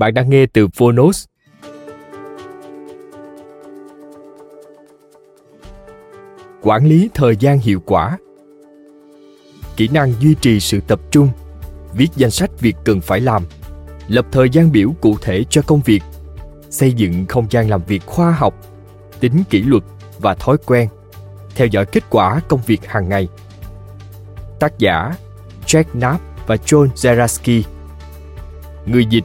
Bạn đang nghe từ Phonos. Quản lý thời gian hiệu quả. Kỹ năng duy trì sự tập trung. Viết danh sách việc cần phải làm. Lập thời gian biểu cụ thể cho công việc. Xây dựng không gian làm việc khoa học, Tính kỷ luật và thói quen. Theo dõi kết quả công việc hàng ngày. Tác giả Jack Knapp và John Zeraski Người dịch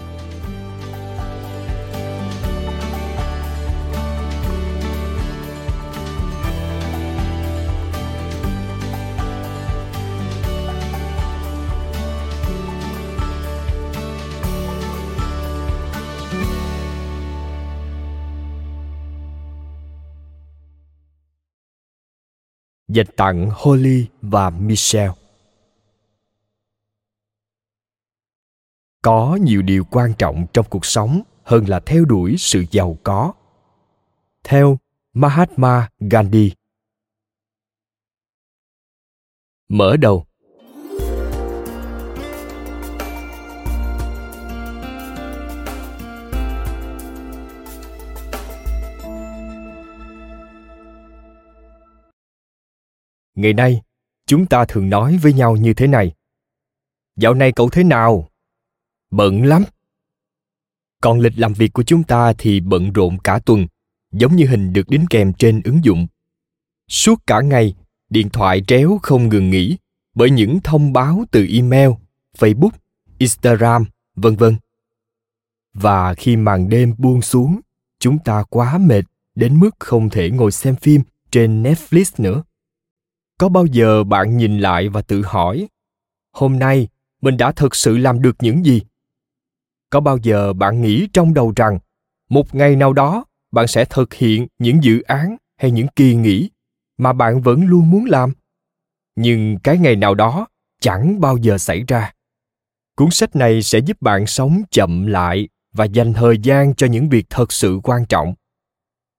Dành tặng Holly và Michelle. Có nhiều điều quan trọng trong cuộc sống hơn là theo đuổi sự giàu có. Theo Mahatma Gandhi. Mở đầu ngày nay, chúng ta thường nói với nhau như thế này. Dạo này cậu thế nào? Bận lắm. Còn lịch làm việc của chúng ta thì bận rộn cả tuần, giống như hình được đính kèm trên ứng dụng. Suốt cả ngày, điện thoại tréo không ngừng nghỉ bởi những thông báo từ email, facebook, instagram, vân vân. Và khi màn đêm buông xuống, chúng ta quá mệt đến mức không thể ngồi xem phim trên netflix nữa có bao giờ bạn nhìn lại và tự hỏi, hôm nay mình đã thực sự làm được những gì? Có bao giờ bạn nghĩ trong đầu rằng, một ngày nào đó bạn sẽ thực hiện những dự án hay những kỳ nghỉ mà bạn vẫn luôn muốn làm? Nhưng cái ngày nào đó chẳng bao giờ xảy ra. Cuốn sách này sẽ giúp bạn sống chậm lại và dành thời gian cho những việc thật sự quan trọng.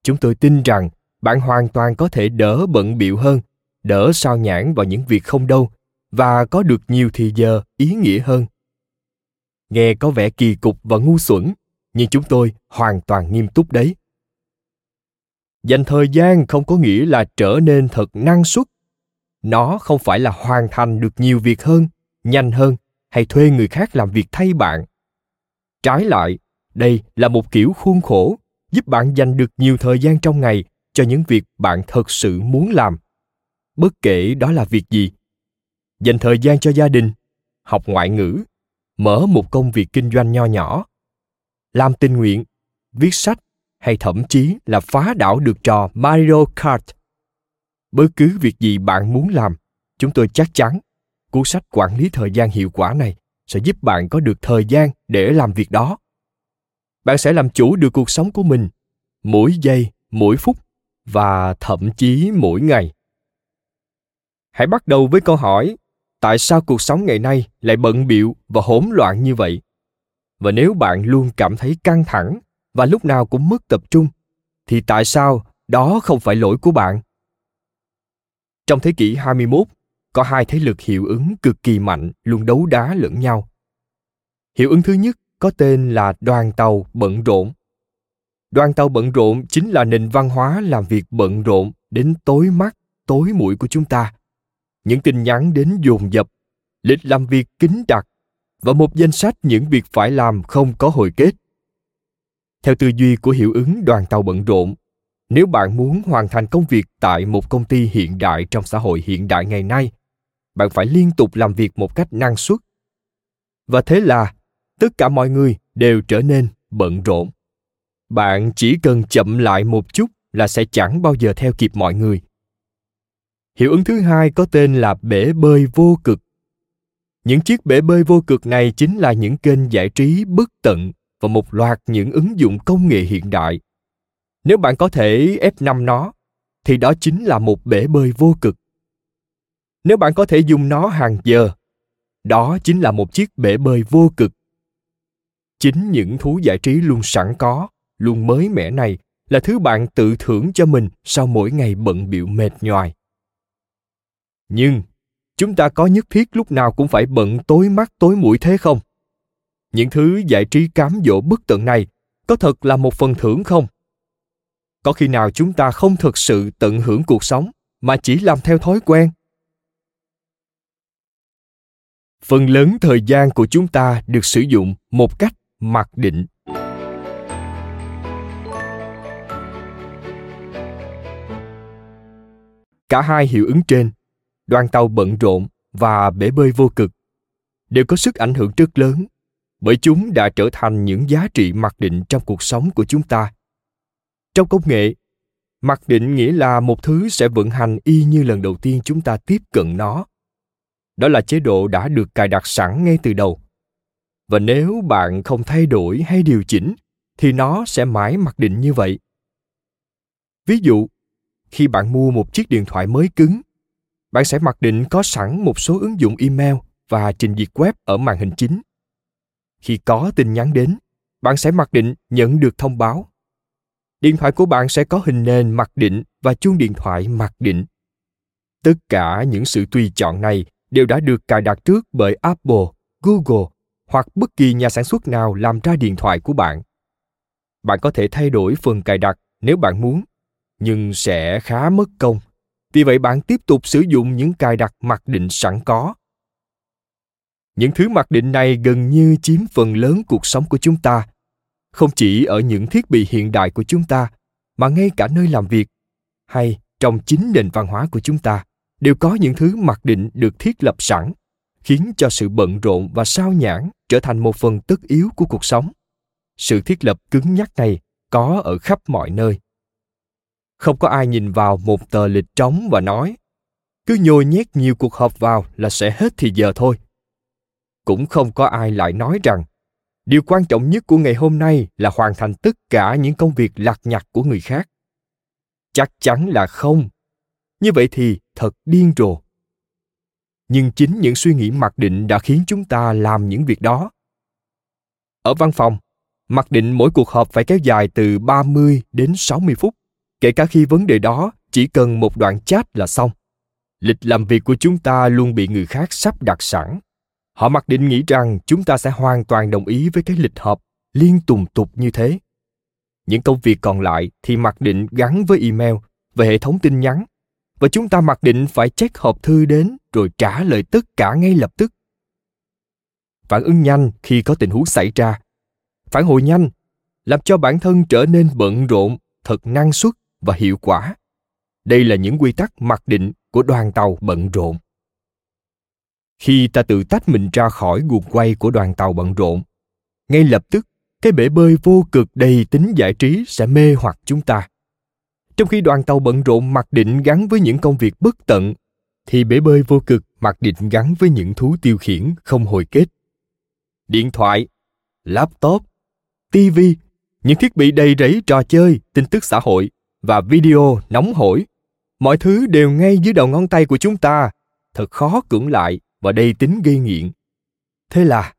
Chúng tôi tin rằng bạn hoàn toàn có thể đỡ bận bịu hơn đỡ sao nhãn vào những việc không đâu và có được nhiều thì giờ ý nghĩa hơn. Nghe có vẻ kỳ cục và ngu xuẩn, nhưng chúng tôi hoàn toàn nghiêm túc đấy. Dành thời gian không có nghĩa là trở nên thật năng suất. Nó không phải là hoàn thành được nhiều việc hơn, nhanh hơn hay thuê người khác làm việc thay bạn. Trái lại, đây là một kiểu khuôn khổ giúp bạn dành được nhiều thời gian trong ngày cho những việc bạn thật sự muốn làm bất kể đó là việc gì, dành thời gian cho gia đình, học ngoại ngữ, mở một công việc kinh doanh nho nhỏ, làm tình nguyện, viết sách hay thậm chí là phá đảo được trò mario kart. Bất cứ việc gì bạn muốn làm, chúng tôi chắc chắn cuốn sách quản lý thời gian hiệu quả này sẽ giúp bạn có được thời gian để làm việc đó. Bạn sẽ làm chủ được cuộc sống của mình mỗi giây, mỗi phút và thậm chí mỗi ngày hãy bắt đầu với câu hỏi tại sao cuộc sống ngày nay lại bận biệu và hỗn loạn như vậy và nếu bạn luôn cảm thấy căng thẳng và lúc nào cũng mất tập trung thì tại sao đó không phải lỗi của bạn trong thế kỷ 21, có hai thế lực hiệu ứng cực kỳ mạnh luôn đấu đá lẫn nhau. Hiệu ứng thứ nhất có tên là đoàn tàu bận rộn. Đoàn tàu bận rộn chính là nền văn hóa làm việc bận rộn đến tối mắt, tối mũi của chúng ta. Những tin nhắn đến dồn dập, lịch làm việc kín đặc và một danh sách những việc phải làm không có hồi kết. Theo tư duy của hiệu ứng đoàn tàu bận rộn, nếu bạn muốn hoàn thành công việc tại một công ty hiện đại trong xã hội hiện đại ngày nay bạn phải liên tục làm việc một cách năng suất. Và thế là tất cả mọi người đều trở nên bận rộn. Bạn chỉ cần chậm lại một chút là sẽ chẳng bao giờ theo kịp mọi người hiệu ứng thứ hai có tên là bể bơi vô cực những chiếc bể bơi vô cực này chính là những kênh giải trí bất tận và một loạt những ứng dụng công nghệ hiện đại nếu bạn có thể F5 nó, thì đó chính là một bể bơi vô cực. Nếu bạn có thể dùng nó hàng giờ, đó chính là một chiếc bể bơi vô cực. Chính những thú giải trí luôn sẵn có, luôn mới mẻ này là thứ bạn tự thưởng cho mình sau mỗi ngày bận biệu mệt nhoài. Nhưng, chúng ta có nhất thiết lúc nào cũng phải bận tối mắt tối mũi thế không? Những thứ giải trí cám dỗ bất tận này có thật là một phần thưởng không? có khi nào chúng ta không thực sự tận hưởng cuộc sống mà chỉ làm theo thói quen phần lớn thời gian của chúng ta được sử dụng một cách mặc định cả hai hiệu ứng trên đoàn tàu bận rộn và bể bơi vô cực. Đều có sức ảnh hưởng rất lớn, bởi chúng đã trở thành những giá trị mặc định trong cuộc sống của chúng ta. Trong công nghệ, mặc định nghĩa là một thứ sẽ vận hành y như lần đầu tiên chúng ta tiếp cận nó. Đó là chế độ đã được cài đặt sẵn ngay từ đầu. Và nếu bạn không thay đổi hay điều chỉnh, thì nó sẽ mãi mặc định như vậy. Ví dụ, khi bạn mua một chiếc điện thoại mới cứng bạn sẽ mặc định có sẵn một số ứng dụng email và trình duyệt web ở màn hình chính. Khi có tin nhắn đến, bạn sẽ mặc định nhận được thông báo. Điện thoại của bạn sẽ có hình nền mặc định và chuông điện thoại mặc định. Tất cả những sự tùy chọn này đều đã được cài đặt trước bởi apple, google hoặc bất kỳ nhà sản xuất nào làm ra điện thoại của bạn. Bạn có thể thay đổi phần cài đặt nếu bạn muốn, nhưng sẽ khá mất công vì vậy bạn tiếp tục sử dụng những cài đặt mặc định sẵn có. Những thứ mặc định này gần như chiếm phần lớn cuộc sống của chúng ta. Không chỉ ở những thiết bị hiện đại của chúng ta, mà ngay cả nơi làm việc hay trong chính nền văn hóa của chúng ta đều có những thứ mặc định được thiết lập sẵn, khiến cho sự bận rộn và sao nhãn trở thành một phần tất yếu của cuộc sống. Sự thiết lập cứng nhắc này có ở khắp mọi nơi không có ai nhìn vào một tờ lịch trống và nói cứ nhồi nhét nhiều cuộc họp vào là sẽ hết thì giờ thôi. Cũng không có ai lại nói rằng điều quan trọng nhất của ngày hôm nay là hoàn thành tất cả những công việc lặt nhặt của người khác. Chắc chắn là không. Như vậy thì thật điên rồ. Nhưng chính những suy nghĩ mặc định đã khiến chúng ta làm những việc đó. Ở văn phòng, mặc định mỗi cuộc họp phải kéo dài từ 30 đến 60 phút, kể cả khi vấn đề đó, chỉ cần một đoạn chat là xong. Lịch làm việc của chúng ta luôn bị người khác sắp đặt sẵn. Họ mặc định nghĩ rằng chúng ta sẽ hoàn toàn đồng ý với cái lịch họp, liên tùng tục như thế. Những công việc còn lại thì mặc định gắn với email và hệ thống tin nhắn. Và chúng ta mặc định phải check hộp thư đến rồi trả lời tất cả ngay lập tức. Phản ứng nhanh khi có tình huống xảy ra. Phản hồi nhanh, làm cho bản thân trở nên bận rộn, thật năng suất và hiệu quả. Đây là những quy tắc mặc định của đoàn tàu bận rộn. Khi ta tự tách mình ra khỏi guồng quay của đoàn tàu bận rộn, ngay lập tức, cái bể bơi vô cực đầy tính giải trí sẽ mê hoặc chúng ta. Trong khi đoàn tàu bận rộn mặc định gắn với những công việc bất tận, thì bể bơi vô cực mặc định gắn với những thú tiêu khiển không hồi kết. Điện thoại, laptop tv những thiết bị đầy rẫy trò chơi, tin tức xã hội và video nóng hổi. Mọi thứ đều ngay dưới đầu ngón tay của chúng ta. Thật khó cưỡng lại và đầy tính gây nghiện. Thế là,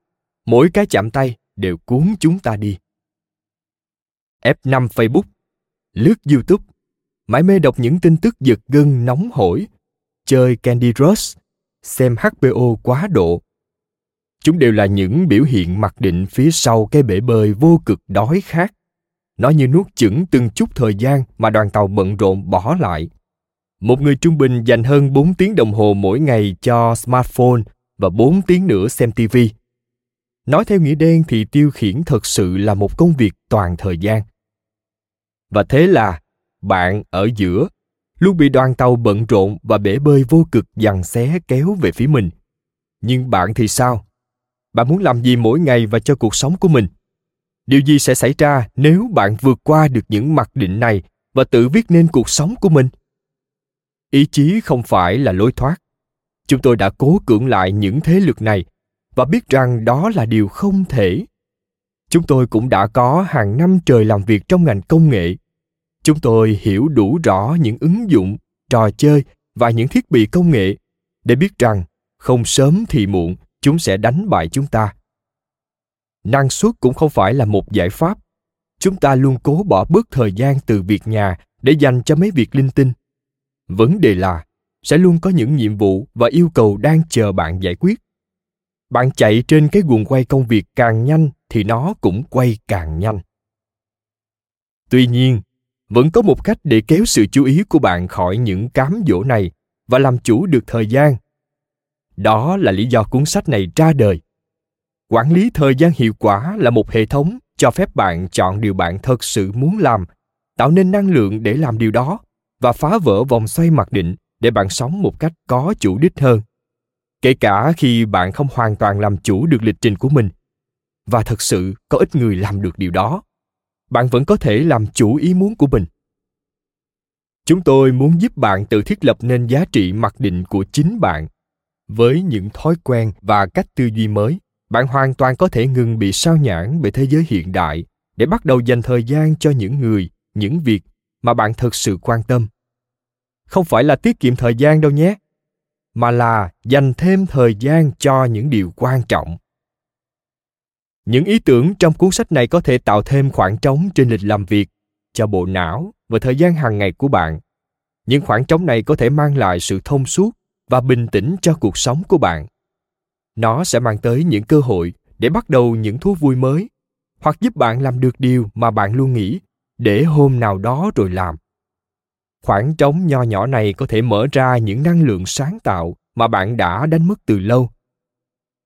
mỗi cái chạm tay đều cuốn chúng ta đi. F5 Facebook, lướt YouTube, mãi mê đọc những tin tức giật gân nóng hổi, chơi Candy Crush, xem hbo quá độ. Chúng đều là những biểu hiện mặc định phía sau cái bể bơi vô cực đói khát nó như nuốt chửng từng chút thời gian mà đoàn tàu bận rộn bỏ lại một người trung bình dành hơn 4 tiếng đồng hồ mỗi ngày cho smartphone và 4 tiếng nữa xem TV. Nói theo nghĩa đen thì tiêu khiển thật sự là một công việc toàn thời gian. Và thế là, bạn ở giữa, luôn bị đoàn tàu bận rộn và bể bơi vô cực dằn xé kéo về phía mình. Nhưng bạn thì sao? Bạn muốn làm gì mỗi ngày và cho cuộc sống của mình? Điều gì sẽ xảy ra nếu bạn vượt qua được những mặc định này và tự viết nên cuộc sống của mình? Ý chí không phải là lối thoát. Chúng tôi đã cố cưỡng lại những thế lực này và biết rằng đó là điều không thể. Chúng tôi cũng đã có hàng năm trời làm việc trong ngành công nghệ chúng tôi hiểu đủ rõ những ứng dụng, trò chơi và những thiết bị công nghệ để biết rằng không sớm thì muộn chúng sẽ đánh bại chúng ta năng suất cũng không phải là một giải pháp. Chúng ta luôn cố bỏ bớt thời gian từ việc nhà để dành cho mấy việc linh tinh. Vấn đề là, sẽ luôn có những nhiệm vụ và yêu cầu đang chờ bạn giải quyết. Bạn chạy trên cái guồng quay công việc càng nhanh thì nó cũng quay càng nhanh. Tuy nhiên, vẫn có một cách để kéo sự chú ý của bạn khỏi những cám dỗ này và làm chủ được thời gian. Đó là lý do cuốn sách này ra đời quản lý thời gian hiệu quả là một hệ thống cho phép bạn chọn điều bạn thật sự muốn làm, tạo nên năng lượng để làm điều đó và phá vỡ vòng xoay mặc định để bạn sống một cách có chủ đích hơn. Kể cả khi bạn không hoàn toàn làm chủ được lịch trình của mình và thật sự có ít người làm được điều đó, bạn vẫn có thể làm chủ ý muốn của mình. Chúng tôi muốn giúp bạn tự thiết lập nên giá trị mặc định của chính bạn với những thói quen và cách tư duy mới bạn hoàn toàn có thể ngừng bị sao nhãn bởi thế giới hiện đại để bắt đầu dành thời gian cho những người, những việc mà bạn thực sự quan tâm. Không phải là tiết kiệm thời gian đâu nhé, mà là dành thêm thời gian cho những điều quan trọng. Những ý tưởng trong cuốn sách này có thể tạo thêm khoảng trống trên lịch làm việc, cho bộ não và thời gian hàng ngày của bạn. Những khoảng trống này có thể mang lại sự thông suốt và bình tĩnh cho cuộc sống của bạn nó sẽ mang tới những cơ hội để bắt đầu những thú vui mới, hoặc giúp bạn làm được điều mà bạn luôn nghĩ để hôm nào đó rồi làm. Khoảng trống nho nhỏ này có thể mở ra những năng lượng sáng tạo mà bạn đã đánh mất từ lâu.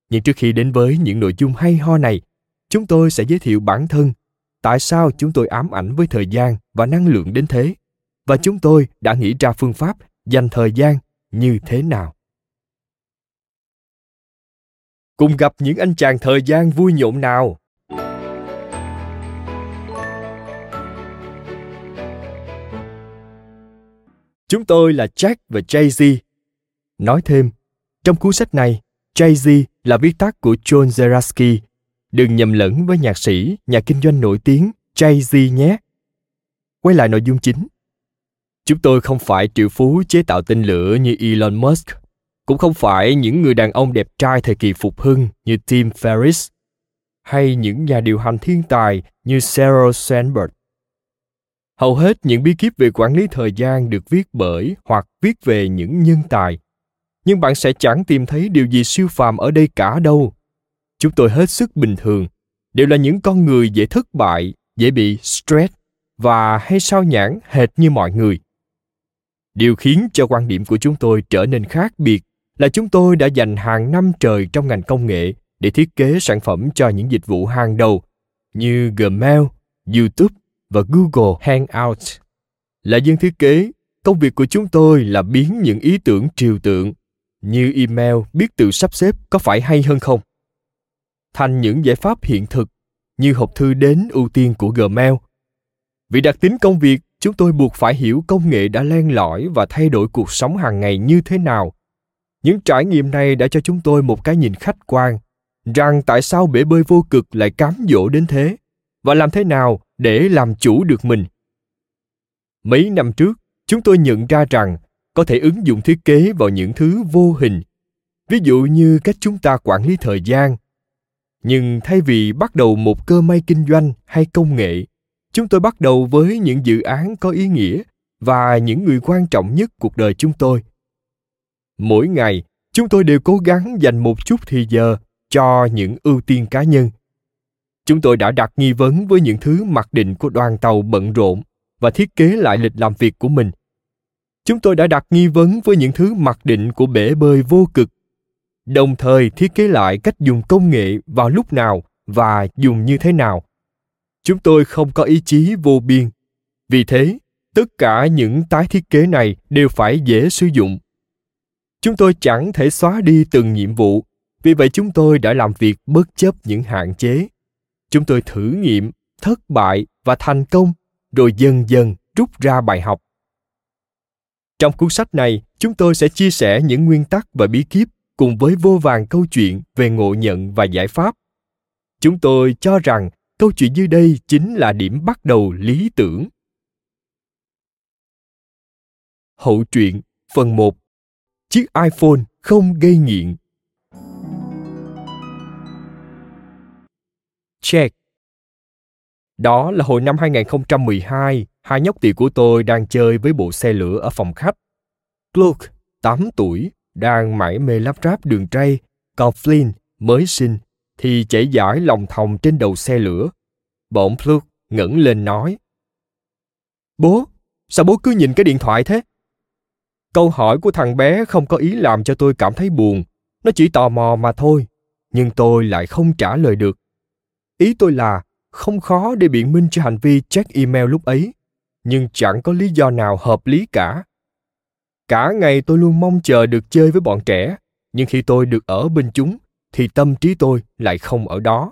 Nhưng trước khi đến với những nội dung hay ho này, chúng tôi sẽ giới thiệu bản thân, tại sao chúng tôi ám ảnh với thời gian và năng lượng đến thế, và chúng tôi đã nghĩ ra phương pháp dành thời gian như thế nào cùng gặp những anh chàng thời gian vui nhộn nào chúng tôi là jack và jay z nói thêm trong cuốn sách này jay z là viết tắt của john zeraski Đừng nhầm lẫn với nhạc sĩ, nhà kinh doanh nổi tiếng Jay-Z nhé. Quay lại nội dung chính. Chúng tôi không phải triệu phú chế tạo tên lửa như Elon Musk, cũng không phải những người đàn ông đẹp trai thời kỳ phục hưng như Tim Ferriss, hay những nhà điều hành thiên tài như Sheryl Sandberg. Hầu hết những bí kíp về quản lý thời gian được viết bởi hoặc viết về những nhân tài. Nhưng bạn sẽ chẳng tìm thấy điều gì siêu phàm ở đây cả đâu chúng tôi hết sức bình thường đều là những con người dễ thất bại dễ bị stress và hay sao nhãn hệt như mọi người điều khiến cho quan điểm của chúng tôi trở nên khác biệt là chúng tôi đã dành hàng năm trời trong ngành công nghệ để thiết kế sản phẩm cho những dịch vụ hàng đầu như Gmail, YouTube và Google Hangout. Là dân thiết kế, công việc của chúng tôi là biến những ý tưởng triều tượng như email biết tự sắp xếp có phải hay hơn không thành những giải pháp hiện thực như hộp thư đến ưu tiên của Gmail. Vì đặc tính công việc, chúng tôi buộc phải hiểu công nghệ đã len lỏi và thay đổi cuộc sống hàng ngày như thế nào. Những trải nghiệm này đã cho chúng tôi một cái nhìn khách quan rằng tại sao bể bơi vô cực lại cám dỗ đến thế và làm thế nào để làm chủ được mình. Mấy năm trước, chúng tôi nhận ra rằng có thể ứng dụng thiết kế vào những thứ vô hình ví dụ như cách chúng ta quản lý thời gian nhưng thay vì bắt đầu một cơ may kinh doanh hay công nghệ chúng tôi bắt đầu với những dự án có ý nghĩa và những người quan trọng nhất cuộc đời chúng tôi mỗi ngày, chúng tôi đều cố gắng dành một chút thì giờ cho những ưu tiên cá nhân. Chúng tôi đã đặt nghi vấn với những thứ mặc định của đoàn tàu bận rộn và thiết kế lại lịch làm việc của mình. Chúng tôi đã đặt nghi vấn với những thứ mặc định của bể bơi vô cực. Đồng thời thiết kế lại cách dùng công nghệ vào lúc nào và dùng như thế nào. Chúng tôi không có ý chí vô biên. Vì thế, tất cả những tái thiết kế này đều phải dễ sử dụng chúng tôi chẳng thể xóa đi từng nhiệm vụ. Vì vậy chúng tôi đã làm việc bất chấp những hạn chế. Chúng tôi thử nghiệm, thất bại và thành công, rồi dần dần rút ra bài học. Trong cuốn sách này, chúng tôi sẽ chia sẻ những nguyên tắc và bí kíp cùng với vô vàng câu chuyện về ngộ nhận và giải pháp. Chúng tôi cho rằng câu chuyện dưới đây chính là điểm bắt đầu lý tưởng. Hậu truyện, phần 1 chiếc iPhone không gây nghiện. Check. Đó là hồi năm 2012, hai nhóc tỳ của tôi đang chơi với bộ xe lửa ở phòng khách. Clark, 8 tuổi, đang mải mê lắp ráp đường ray, còn Flynn, mới sinh, thì chảy giải lòng thòng trên đầu xe lửa. Bọn Clark ngẩng lên nói. Bố, sao bố cứ nhìn cái điện thoại thế? Câu hỏi của thằng bé không có ý làm cho tôi cảm thấy buồn. Nó chỉ tò mò mà thôi, nhưng tôi lại không trả lời được. Ý tôi là, không khó để biện minh cho hành vi check email lúc ấy, nhưng chẳng có lý do nào hợp lý cả. Cả ngày tôi luôn mong chờ được chơi với bọn trẻ, nhưng khi tôi được ở bên chúng, thì tâm trí tôi lại không ở đó.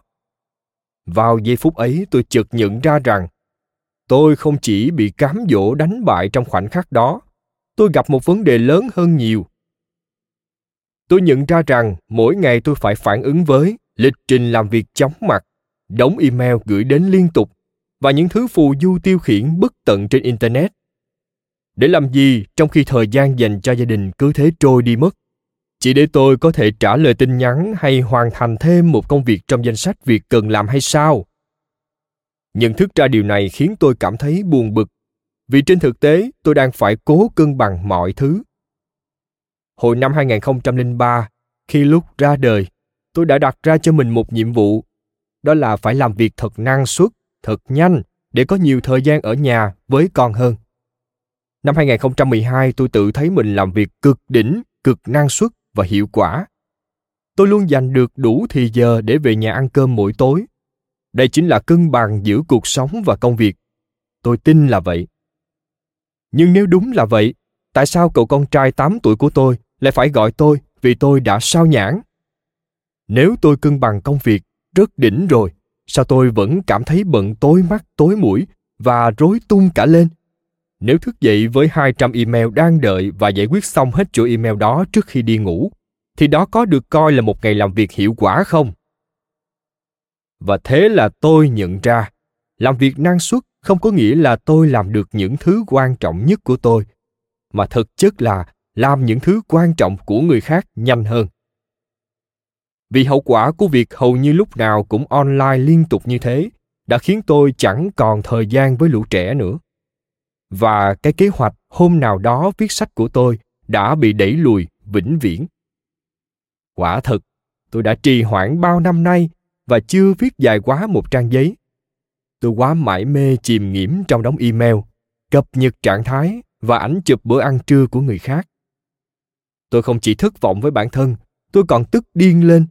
Vào giây phút ấy, tôi chợt nhận ra rằng, tôi không chỉ bị cám dỗ đánh bại trong khoảnh khắc đó tôi gặp một vấn đề lớn hơn nhiều. Tôi nhận ra rằng mỗi ngày tôi phải phản ứng với lịch trình làm việc chóng mặt, đóng email gửi đến liên tục và những thứ phù du tiêu khiển bất tận trên internet. Để làm gì trong khi thời gian dành cho gia đình cứ thế trôi đi mất? Chỉ để tôi có thể trả lời tin nhắn hay hoàn thành thêm một công việc trong danh sách việc cần làm hay sao? Nhận thức ra điều này khiến tôi cảm thấy buồn bực vì trên thực tế tôi đang phải cố cân bằng mọi thứ. Hồi năm 2003, khi lúc ra đời, tôi đã đặt ra cho mình một nhiệm vụ, đó là phải làm việc thật năng suất, thật nhanh để có nhiều thời gian ở nhà với con hơn. Năm 2012 tôi tự thấy mình làm việc cực đỉnh, cực năng suất và hiệu quả. Tôi luôn dành được đủ thì giờ để về nhà ăn cơm mỗi tối. Đây chính là cân bằng giữa cuộc sống và công việc. Tôi tin là vậy. Nhưng nếu đúng là vậy, tại sao cậu con trai 8 tuổi của tôi lại phải gọi tôi vì tôi đã sao nhãn? Nếu tôi cân bằng công việc rất đỉnh rồi, sao tôi vẫn cảm thấy bận tối mắt tối mũi và rối tung cả lên? Nếu thức dậy với 200 email đang đợi và giải quyết xong hết chuỗi email đó trước khi đi ngủ, thì đó có được coi là một ngày làm việc hiệu quả không? Và thế là tôi nhận ra, làm việc năng suất không có nghĩa là tôi làm được những thứ quan trọng nhất của tôi, mà thực chất là làm những thứ quan trọng của người khác nhanh hơn. Vì hậu quả của việc hầu như lúc nào cũng online liên tục như thế đã khiến tôi chẳng còn thời gian với lũ trẻ nữa. Và cái kế hoạch hôm nào đó viết sách của tôi đã bị đẩy lùi vĩnh viễn. Quả thực tôi đã trì hoãn bao năm nay và chưa viết dài quá một trang giấy tôi quá mải mê chìm nghiễm trong đống email, cập nhật trạng thái và ảnh chụp bữa ăn trưa của người khác. Tôi không chỉ thất vọng với bản thân, tôi còn tức điên lên.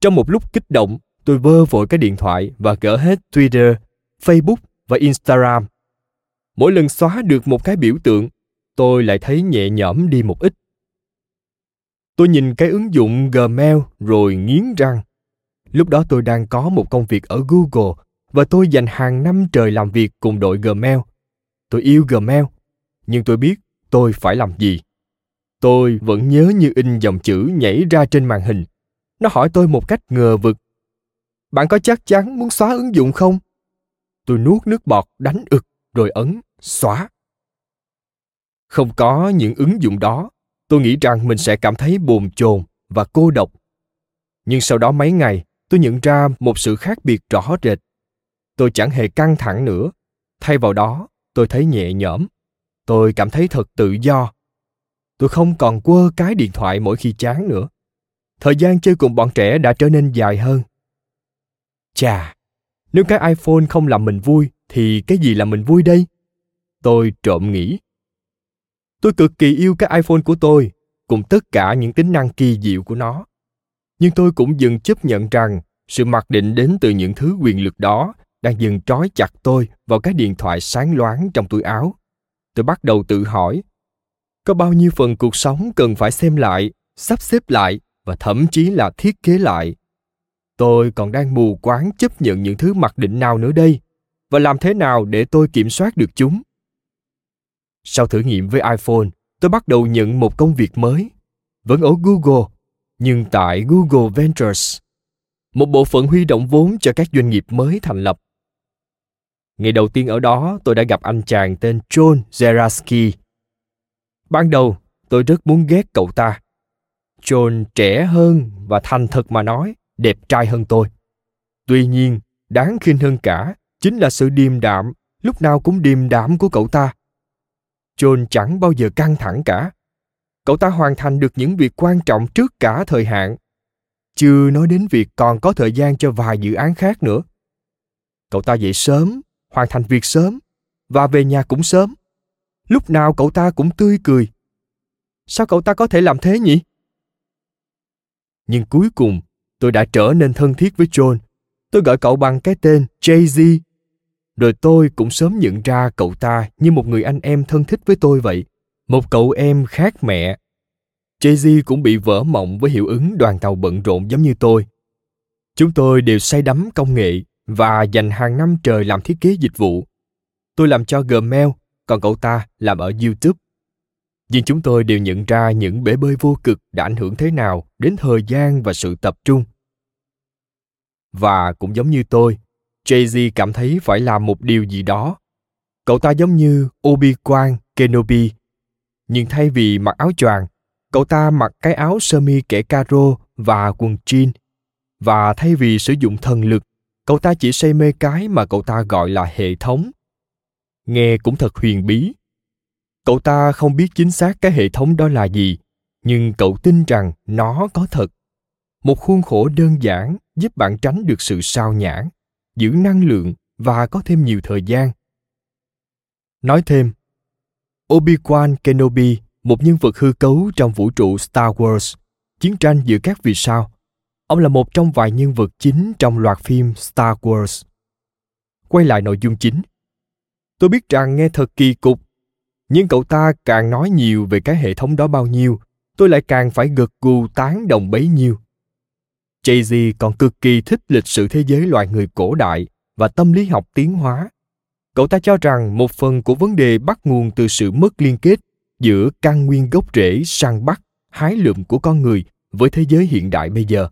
Trong một lúc kích động, tôi vơ vội cái điện thoại và gỡ hết twitter, facebook và instagram. Mỗi lần xóa được một cái biểu tượng, tôi lại thấy nhẹ nhõm đi một ít. Tôi nhìn cái ứng dụng gmail rồi nghiến răng. Lúc đó tôi đang có một công việc ở google và tôi dành hàng năm trời làm việc cùng đội Gmail. Tôi yêu Gmail, nhưng tôi biết tôi phải làm gì. Tôi vẫn nhớ như in dòng chữ nhảy ra trên màn hình. Nó hỏi tôi một cách ngờ vực. Bạn có chắc chắn muốn xóa ứng dụng không? Tôi nuốt nước bọt đánh ực rồi ấn xóa. Không có những ứng dụng đó, tôi nghĩ rằng mình sẽ cảm thấy bồn chồn và cô độc. Nhưng sau đó mấy ngày, tôi nhận ra một sự khác biệt rõ rệt tôi chẳng hề căng thẳng nữa. Thay vào đó, tôi thấy nhẹ nhõm. Tôi cảm thấy thật tự do. Tôi không còn quơ cái điện thoại mỗi khi chán nữa. Thời gian chơi cùng bọn trẻ đã trở nên dài hơn. Chà, nếu cái iphone không làm mình vui, thì cái gì làm mình vui đây? Tôi trộm nghĩ. Tôi cực kỳ yêu cái iphone của tôi, cùng tất cả những tính năng kỳ diệu của nó. Nhưng tôi cũng dừng chấp nhận rằng sự mặc định đến từ những thứ quyền lực đó đang dần trói chặt tôi vào cái điện thoại sáng loáng trong túi áo. Tôi bắt đầu tự hỏi, có bao nhiêu phần cuộc sống cần phải xem lại, sắp xếp lại và thậm chí là thiết kế lại? Tôi còn đang mù quáng chấp nhận những thứ mặc định nào nữa đây, và làm thế nào để tôi kiểm soát được chúng? Sau thử nghiệm với iphone, tôi bắt đầu nhận một công việc mới. Vẫn ở google, nhưng tại google ventures. Một bộ phận huy động vốn cho các doanh nghiệp mới thành lập ngày đầu tiên ở đó, tôi đã gặp anh chàng tên john zeraski. Ban đầu, tôi rất muốn ghét cậu ta. John trẻ hơn và thành thật mà nói, đẹp trai hơn tôi. Tuy nhiên, đáng khinh hơn cả chính là sự điềm đạm, lúc nào cũng điềm đạm của cậu ta. John chẳng bao giờ căng thẳng cả. Cậu ta hoàn thành được những việc quan trọng trước cả thời hạn. Chưa nói đến việc còn có thời gian cho vài dự án khác nữa. Cậu ta dậy sớm hoàn thành việc sớm, và về nhà cũng sớm. Lúc nào cậu ta cũng tươi cười. Sao cậu ta có thể làm thế nhỉ? Nhưng cuối cùng, tôi đã trở nên thân thiết với john. Tôi gọi cậu bằng cái tên jay z rồi tôi cũng sớm nhận ra cậu ta như một người anh em thân thích với tôi vậy, một cậu em khác mẹ. Jay-Z cũng bị vỡ mộng với hiệu ứng đoàn tàu bận rộn giống như tôi. Chúng tôi đều say đắm công nghệ và dành hàng năm trời làm thiết kế dịch vụ. Tôi làm cho gmail, còn cậu ta làm ở youtube. Nhưng chúng tôi đều nhận ra những bể bơi vô cực đã ảnh hưởng thế nào đến thời gian và sự tập trung. Và cũng giống như tôi Jay Z cảm thấy phải làm một điều gì đó. Cậu ta giống như obi wan kenobi, nhưng thay vì mặc áo choàng, cậu ta mặc cái áo sơ mi kẻ caro và quần jean. Và thay vì sử dụng thần lực cậu ta chỉ say mê cái mà cậu ta gọi là hệ thống. Nghe cũng thật huyền bí. Cậu ta không biết chính xác cái hệ thống đó là gì, nhưng cậu tin rằng nó có thật. Một khuôn khổ đơn giản giúp bạn tránh được sự sao nhãn giữ năng lượng và có thêm nhiều thời gian. Nói thêm, obi-wan kenobi, một nhân vật hư cấu trong vũ trụ star wars, chiến tranh giữa các vì sao ông là một trong vài nhân vật chính trong loạt phim star wars quay lại nội dung chính tôi biết rằng nghe thật kỳ cục nhưng cậu ta càng nói nhiều về cái hệ thống đó bao nhiêu tôi lại càng phải gật gù tán đồng bấy nhiêu Jay-Z còn cực kỳ thích lịch sử thế giới loài người cổ đại và tâm lý học tiến hóa. Cậu ta cho rằng một phần của vấn đề bắt nguồn từ sự mất liên kết giữa căn nguyên gốc rễ săn bắt, hái lượm của con người với thế giới hiện đại bây giờ.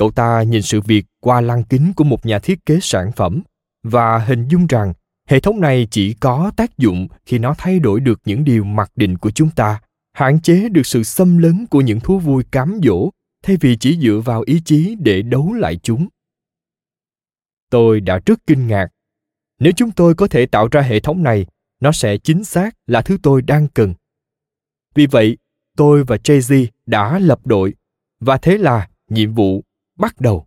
Cậu ta nhìn sự việc qua lăng kính của một nhà thiết kế sản phẩm và hình dung rằng hệ thống này chỉ có tác dụng khi nó thay đổi được những điều mặc định của chúng ta, hạn chế được sự xâm lấn của những thú vui cám dỗ, thay vì chỉ dựa vào ý chí để đấu lại chúng. Tôi đã rất kinh ngạc. Nếu chúng tôi có thể tạo ra hệ thống này, nó sẽ chính xác là thứ tôi đang cần. Vì vậy, tôi và jay Z đã lập đội, và thế là nhiệm vụ bắt đầu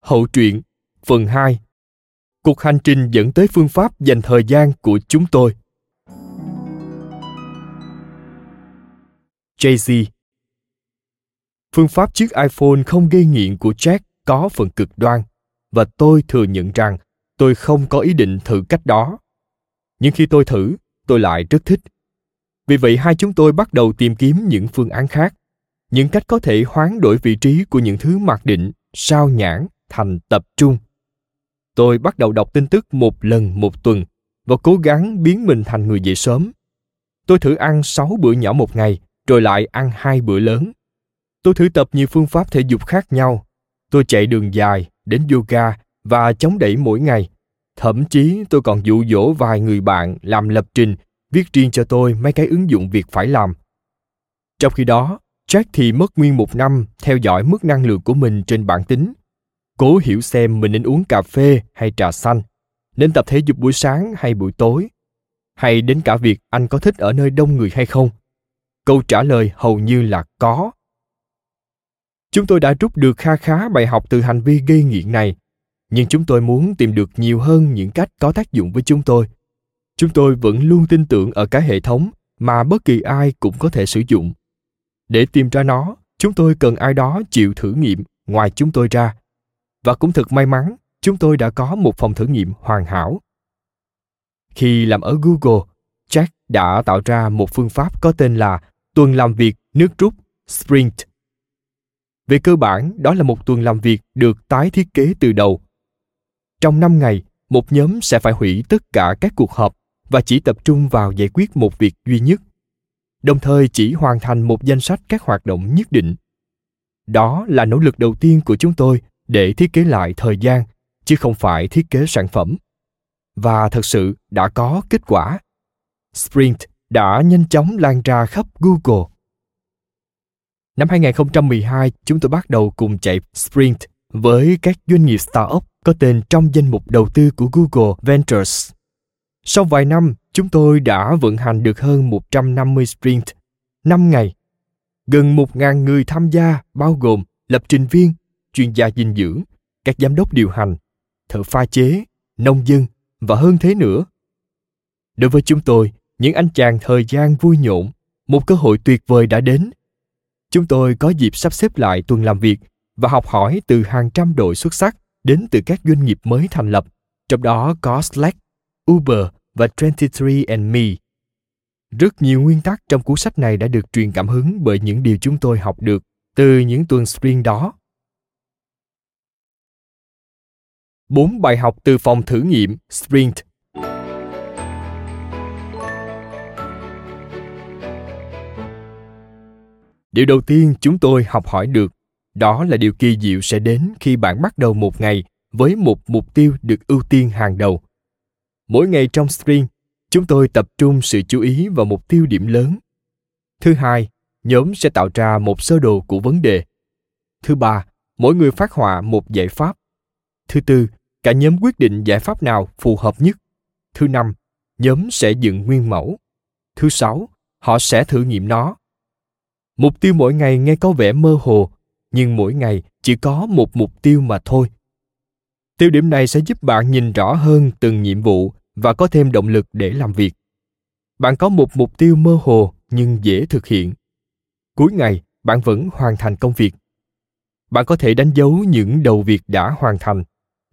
hậu truyện phần 2 cuộc hành trình dẫn tới phương pháp dành thời gian của chúng tôi Jay-Z. Phương pháp chiếc iPhone không gây nghiện của Jack có phần cực đoan và tôi thừa nhận rằng tôi không có ý định thử cách đó. Nhưng khi tôi thử, tôi lại rất thích. Vì vậy hai chúng tôi bắt đầu tìm kiếm những phương án khác, những cách có thể hoán đổi vị trí của những thứ mặc định, sao nhãn thành tập trung. Tôi bắt đầu đọc tin tức một lần một tuần và cố gắng biến mình thành người dậy sớm. Tôi thử ăn 6 bữa nhỏ một ngày rồi lại ăn hai bữa lớn. Tôi thử tập nhiều phương pháp thể dục khác nhau. Tôi chạy đường dài, đến yoga và chống đẩy mỗi ngày. Thậm chí tôi còn dụ dỗ vài người bạn làm lập trình, viết riêng cho tôi mấy cái ứng dụng việc phải làm. Trong khi đó, Jack thì mất nguyên một năm theo dõi mức năng lượng của mình trên bảng tính. Cố hiểu xem mình nên uống cà phê hay trà xanh, nên tập thể dục buổi sáng hay buổi tối. hay đến cả việc anh có thích ở nơi đông người hay không câu trả lời hầu như là có chúng tôi đã rút được kha khá bài học từ hành vi gây nghiện này nhưng chúng tôi muốn tìm được nhiều hơn những cách có tác dụng với chúng tôi chúng tôi vẫn luôn tin tưởng ở cái hệ thống mà bất kỳ ai cũng có thể sử dụng để tìm ra nó, chúng tôi cần ai đó chịu thử nghiệm ngoài chúng tôi ra. Và cũng thật may mắn, chúng tôi đã có một phòng thử nghiệm hoàn hảo. Khi làm ở google, jack đã tạo ra một phương pháp có tên là tuần làm việc nước rút, sprint. Về cơ bản, đó là một tuần làm việc được tái thiết kế từ đầu. Trong 5 ngày, một nhóm sẽ phải hủy tất cả các cuộc họp và chỉ tập trung vào giải quyết một việc duy nhất đồng thời chỉ hoàn thành một danh sách các hoạt động nhất định. Đó là nỗ lực đầu tiên của chúng tôi để thiết kế lại thời gian chứ không phải thiết kế sản phẩm. Và thật sự đã có kết quả. Sprint đã nhanh chóng lan ra khắp google. Năm 2012 chúng tôi bắt đầu cùng chạy sprint với các doanh nghiệp startup có tên trong danh mục đầu tư của Google Ventures. Sau vài năm, chúng tôi đã vận hành được hơn 150 sprint, 5 ngày. Gần 1.000 người tham gia bao gồm lập trình viên, chuyên gia dinh dưỡng, các giám đốc điều hành, thợ pha chế, nông dân và hơn thế nữa. Đối với chúng tôi, những anh chàng thời gian vui nhộn, một cơ hội tuyệt vời đã đến. Chúng tôi có dịp sắp xếp lại tuần làm việc và học hỏi từ hàng trăm đội xuất sắc đến từ các doanh nghiệp mới thành lập, trong đó có Slack, Uber và 23andMe. Rất nhiều nguyên tắc trong cuốn sách này đã được truyền cảm hứng bởi những điều chúng tôi học được từ những tuần sprint đó. Bốn bài học từ phòng thử nghiệm, Sprint Điều đầu tiên chúng tôi học hỏi được, đó là điều kỳ diệu sẽ đến khi bạn bắt đầu một ngày với một mục tiêu được ưu tiên hàng đầu. Mỗi ngày trong stream chúng tôi tập trung sự chú ý vào mục tiêu điểm lớn. Thứ hai, nhóm sẽ tạo ra một sơ đồ của vấn đề. Thứ ba, mỗi người phát họa một giải pháp. Thứ tư, cả nhóm quyết định giải pháp nào phù hợp nhất. Thứ năm, nhóm sẽ dựng nguyên mẫu. Thứ sáu, họ sẽ thử nghiệm nó. Mục tiêu mỗi ngày nghe có vẻ mơ hồ nhưng mỗi ngày chỉ có một mục tiêu mà thôi tiêu điểm này sẽ giúp bạn nhìn rõ hơn từng nhiệm vụ và có thêm động lực để làm việc bạn có một mục tiêu mơ hồ nhưng dễ thực hiện cuối ngày bạn vẫn hoàn thành công việc bạn có thể đánh dấu những đầu việc đã hoàn thành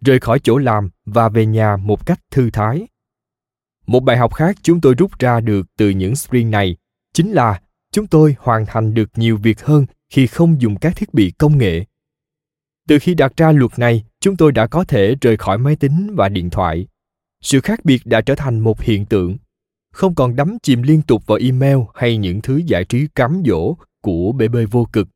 rời khỏi chỗ làm và về nhà một cách thư thái một bài học khác chúng tôi rút ra được từ những sprint này chính là chúng tôi hoàn thành được nhiều việc hơn khi không dùng các thiết bị công nghệ. Từ khi đặt ra luật này, chúng tôi đã có thể rời khỏi máy tính và điện thoại. Sự khác biệt đã trở thành một hiện tượng, không còn đắm chìm liên tục vào email hay những thứ giải trí cám dỗ của bể bơi vô cực.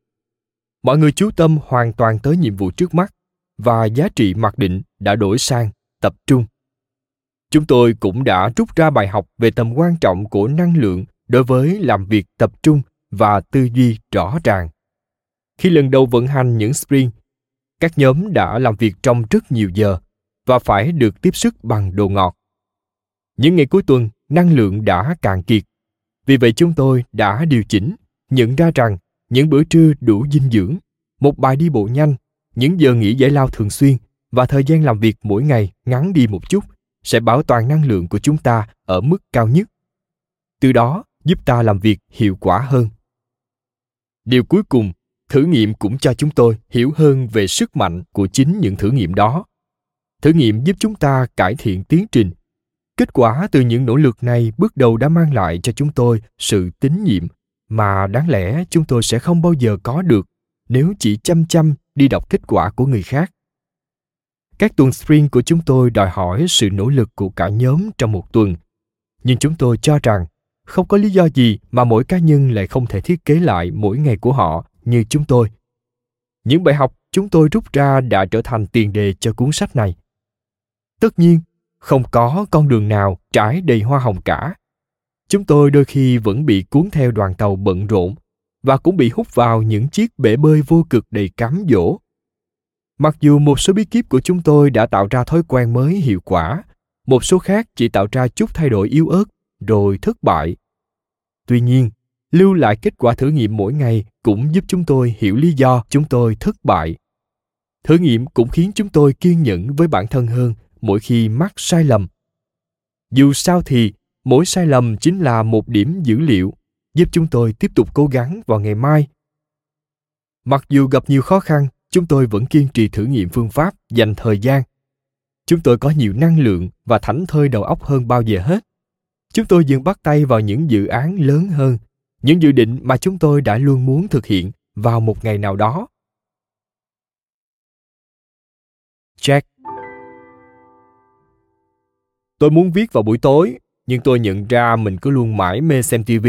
Mọi người chú tâm hoàn toàn tới nhiệm vụ trước mắt và giá trị mặc định đã đổi sang tập trung. Chúng tôi cũng đã rút ra bài học về tầm quan trọng của năng lượng đối với làm việc tập trung và tư duy rõ ràng. Khi lần đầu vận hành những sprint, các nhóm đã làm việc trong rất nhiều giờ và phải được tiếp sức bằng đồ ngọt. Những ngày cuối tuần, năng lượng đã cạn kiệt. Vì vậy chúng tôi đã điều chỉnh, nhận ra rằng những bữa trưa đủ dinh dưỡng, một bài đi bộ nhanh, những giờ nghỉ giải lao thường xuyên và thời gian làm việc mỗi ngày ngắn đi một chút sẽ bảo toàn năng lượng của chúng ta ở mức cao nhất. Từ đó giúp ta làm việc hiệu quả hơn. Điều cuối cùng thử nghiệm cũng cho chúng tôi hiểu hơn về sức mạnh của chính những thử nghiệm đó thử nghiệm giúp chúng ta cải thiện tiến trình kết quả từ những nỗ lực này bước đầu đã mang lại cho chúng tôi sự tín nhiệm mà đáng lẽ chúng tôi sẽ không bao giờ có được nếu chỉ chăm chăm đi đọc kết quả của người khác các tuần sprint của chúng tôi đòi hỏi sự nỗ lực của cả nhóm trong một tuần nhưng chúng tôi cho rằng không có lý do gì mà mỗi cá nhân lại không thể thiết kế lại mỗi ngày của họ như chúng tôi. Những bài học chúng tôi rút ra đã trở thành tiền đề cho cuốn sách này. Tất nhiên, không có con đường nào trải đầy hoa hồng cả. Chúng tôi đôi khi vẫn bị cuốn theo đoàn tàu bận rộn và cũng bị hút vào những chiếc bể bơi vô cực đầy cám dỗ. Mặc dù một số bí kíp của chúng tôi đã tạo ra thói quen mới hiệu quả, một số khác chỉ tạo ra chút thay đổi yếu ớt rồi thất bại tuy nhiên lưu lại kết quả thử nghiệm mỗi ngày cũng giúp chúng tôi hiểu lý do chúng tôi thất bại thử nghiệm cũng khiến chúng tôi kiên nhẫn với bản thân hơn mỗi khi mắc sai lầm. Dù sao thì, mỗi sai lầm chính là một điểm dữ liệu, giúp chúng tôi tiếp tục cố gắng vào ngày mai. Mặc dù gặp nhiều khó khăn, chúng tôi vẫn kiên trì thử nghiệm phương pháp dành thời gian. Chúng tôi có nhiều năng lượng và thảnh thơi đầu óc hơn bao giờ hết. Chúng tôi dừng bắt tay vào những dự án lớn hơn, những dự định mà chúng tôi đã luôn muốn thực hiện vào một ngày nào đó. Jack tôi muốn viết vào buổi tối, nhưng tôi nhận ra mình cứ luôn mãi mê xem tv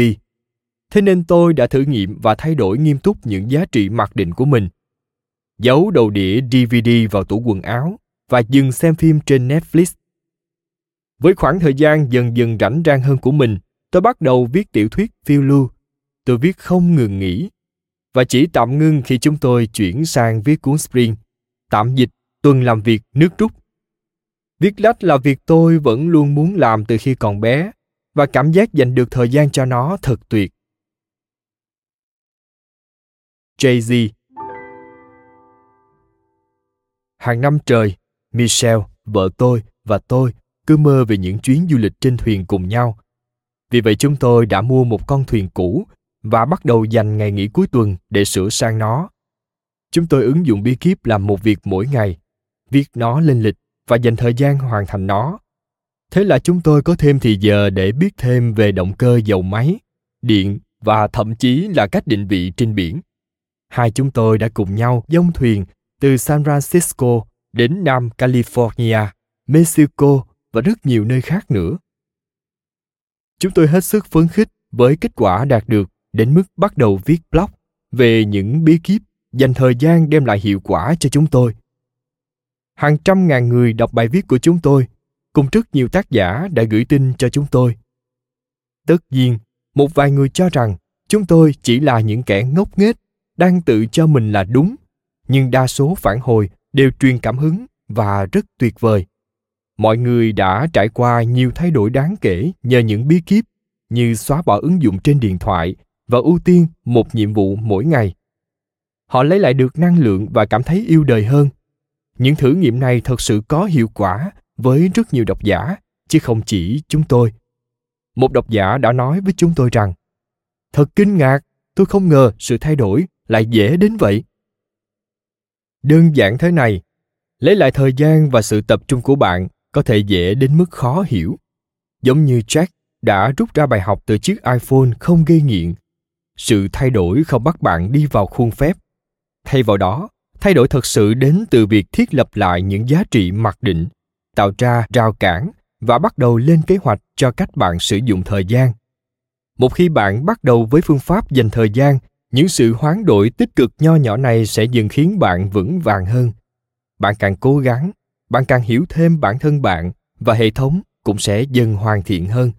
thế nên tôi đã thử nghiệm và thay đổi nghiêm túc những giá trị mặc định của mình. Giấu đầu đĩa dvd vào tủ quần áo và dừng xem phim trên netflix. Với khoảng thời gian dần dần rảnh rang hơn của mình, tôi bắt đầu viết tiểu thuyết phiêu lưu. Tôi viết không ngừng nghỉ và chỉ tạm ngưng khi chúng tôi chuyển sang viết cuốn spring. Tạm dịch, tuần làm việc, nước rút viết lách là việc tôi vẫn luôn muốn làm từ khi còn bé, và cảm giác dành được thời gian cho nó thật tuyệt. Jay-z. Hàng năm trời, michelle, vợ tôi và tôi cứ mơ về những chuyến du lịch trên thuyền cùng nhau. Vì vậy chúng tôi đã mua một con thuyền cũ và bắt đầu dành ngày nghỉ cuối tuần để sửa sang nó. Chúng tôi ứng dụng bí kíp làm một việc mỗi ngày, viết nó lên lịch và dành thời gian hoàn thành nó. Thế là chúng tôi có thêm thì giờ để biết thêm về động cơ dầu máy, điện và thậm chí là cách định vị trên biển. Hai chúng tôi đã cùng nhau dông thuyền từ san francisco đến nam california, mexico và rất nhiều nơi khác nữa. Chúng tôi hết sức phấn khích với kết quả đạt được đến mức bắt đầu viết blog về những bí kíp dành thời gian đem lại hiệu quả cho chúng tôi hàng trăm ngàn người đọc bài viết của chúng tôi, cùng rất nhiều tác giả đã gửi tin cho chúng tôi. Tất nhiên, một vài người cho rằng chúng tôi chỉ là những kẻ ngốc nghếch, đang tự cho mình là đúng, nhưng đa số phản hồi đều truyền cảm hứng và rất tuyệt vời. Mọi người đã trải qua nhiều thay đổi đáng kể nhờ những bí kíp như xóa bỏ ứng dụng trên điện thoại và ưu tiên một nhiệm vụ mỗi ngày. Họ lấy lại được năng lượng và cảm thấy yêu đời hơn những thử nghiệm này thật sự có hiệu quả với rất nhiều độc giả, chứ không chỉ chúng tôi. Một độc giả đã nói với chúng tôi rằng, thật kinh ngạc, tôi không ngờ sự thay đổi lại dễ đến vậy. Đơn giản thế này, lấy lại thời gian và sự tập trung của bạn có thể dễ đến mức khó hiểu. Giống như jack đã rút ra bài học từ chiếc iphone không gây nghiện. Sự thay đổi không bắt bạn đi vào khuôn phép. Thay vào đó thay đổi thật sự đến từ việc thiết lập lại những giá trị mặc định, tạo ra rào cản và bắt đầu lên kế hoạch cho cách bạn sử dụng thời gian. Một khi bạn bắt đầu với phương pháp dành thời gian, những sự hoán đổi tích cực nho nhỏ này sẽ dần khiến bạn vững vàng hơn. Bạn càng cố gắng, bạn càng hiểu thêm bản thân bạn và hệ thống cũng sẽ dần hoàn thiện hơn.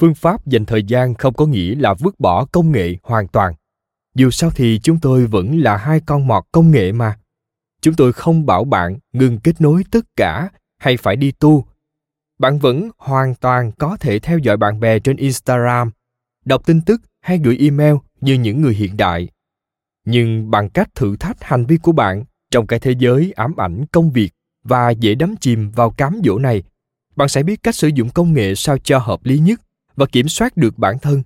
Phương pháp dành thời gian không có nghĩa là vứt bỏ công nghệ hoàn toàn dù sao thì chúng tôi vẫn là hai con mọt công nghệ mà. Chúng tôi không bảo bạn ngừng kết nối tất cả hay phải đi tu. Bạn vẫn hoàn toàn có thể theo dõi bạn bè trên instagram, đọc tin tức hay gửi email như những người hiện đại. Nhưng bằng cách thử thách hành vi của bạn trong cái thế giới ám ảnh công việc và dễ đắm chìm vào cám dỗ này, bạn sẽ biết cách sử dụng công nghệ sao cho hợp lý nhất và kiểm soát được bản thân.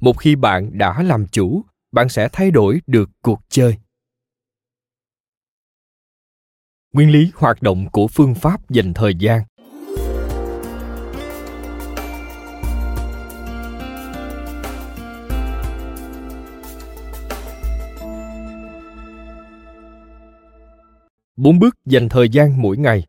Một khi bạn đã làm chủ bạn sẽ thay đổi được cuộc chơi. Nguyên lý hoạt động của phương pháp dành thời gian. Bốn bước dành thời gian mỗi ngày.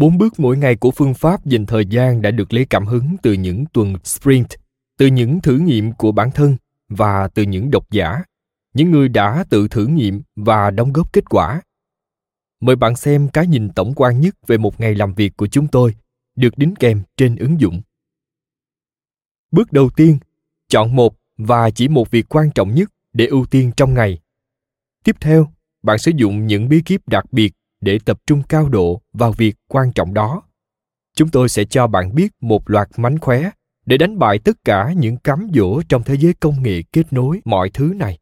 Bốn bước mỗi ngày của phương pháp dành thời gian đã được lấy cảm hứng từ những tuần sprint, từ những thử nghiệm của bản thân và từ những độc giả, những người đã tự thử nghiệm và đóng góp kết quả. Mời bạn xem cái nhìn tổng quan nhất về một ngày làm việc của chúng tôi, được đính kèm trên ứng dụng. Bước đầu tiên, chọn một và chỉ một việc quan trọng nhất để ưu tiên trong ngày. Tiếp theo, bạn sử dụng những bí kíp đặc biệt để tập trung cao độ vào việc quan trọng đó. Chúng tôi sẽ cho bạn biết một loạt mánh khóe để đánh bại tất cả những cám dỗ trong thế giới công nghệ kết nối mọi thứ này.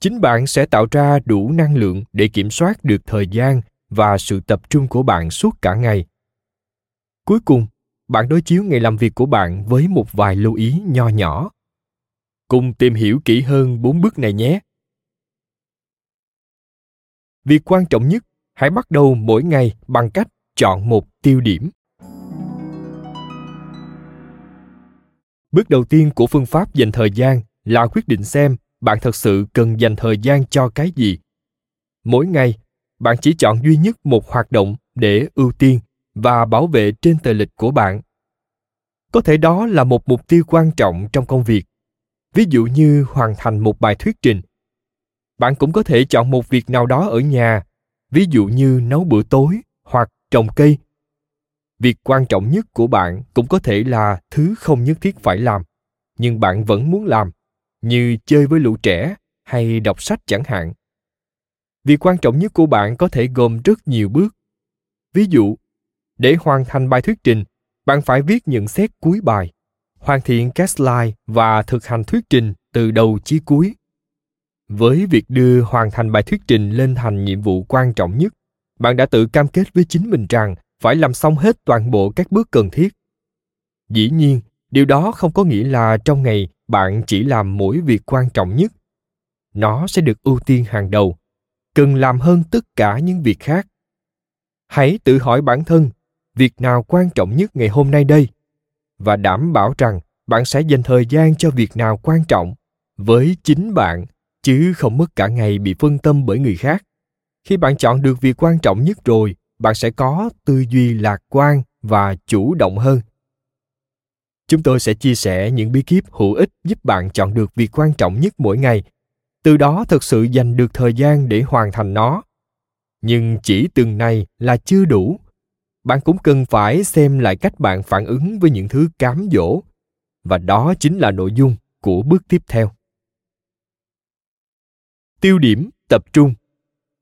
Chính bạn sẽ tạo ra đủ năng lượng để kiểm soát được thời gian và sự tập trung của bạn suốt cả ngày. Cuối cùng, bạn đối chiếu ngày làm việc của bạn với một vài lưu ý nho nhỏ. Cùng tìm hiểu kỹ hơn bốn bước này nhé việc quan trọng nhất, hãy bắt đầu mỗi ngày bằng cách chọn một tiêu điểm. Bước đầu tiên của phương pháp dành thời gian là quyết định xem bạn thật sự cần dành thời gian cho cái gì. Mỗi ngày, bạn chỉ chọn duy nhất một hoạt động để ưu tiên và bảo vệ trên tờ lịch của bạn. Có thể đó là một mục tiêu quan trọng trong công việc. Ví dụ như hoàn thành một bài thuyết trình bạn cũng có thể chọn một việc nào đó ở nhà, ví dụ như nấu bữa tối hoặc trồng cây. Việc quan trọng nhất của bạn cũng có thể là thứ không nhất thiết phải làm, nhưng bạn vẫn muốn làm, như chơi với lũ trẻ hay đọc sách chẳng hạn. Việc quan trọng nhất của bạn có thể gồm rất nhiều bước. Ví dụ, để hoàn thành bài thuyết trình, bạn phải viết nhận xét cuối bài, hoàn thiện các slide và thực hành thuyết trình từ đầu chí cuối với việc đưa hoàn thành bài thuyết trình lên thành nhiệm vụ quan trọng nhất, bạn đã tự cam kết với chính mình rằng phải làm xong hết toàn bộ các bước cần thiết. Dĩ nhiên, điều đó không có nghĩa là trong ngày bạn chỉ làm mỗi việc quan trọng nhất. Nó sẽ được ưu tiên hàng đầu, cần làm hơn tất cả những việc khác. Hãy tự hỏi bản thân, việc nào quan trọng nhất ngày hôm nay đây? Và đảm bảo rằng bạn sẽ dành thời gian cho việc nào quan trọng với chính bạn chứ không mất cả ngày bị phân tâm bởi người khác. Khi bạn chọn được việc quan trọng nhất rồi, bạn sẽ có tư duy lạc quan và chủ động hơn. Chúng tôi sẽ chia sẻ những bí kíp hữu ích giúp bạn chọn được việc quan trọng nhất mỗi ngày. Từ đó thực sự dành được thời gian để hoàn thành nó. Nhưng chỉ từng này là chưa đủ. Bạn cũng cần phải xem lại cách bạn phản ứng với những thứ cám dỗ. Và đó chính là nội dung của bước tiếp theo tiêu điểm tập trung.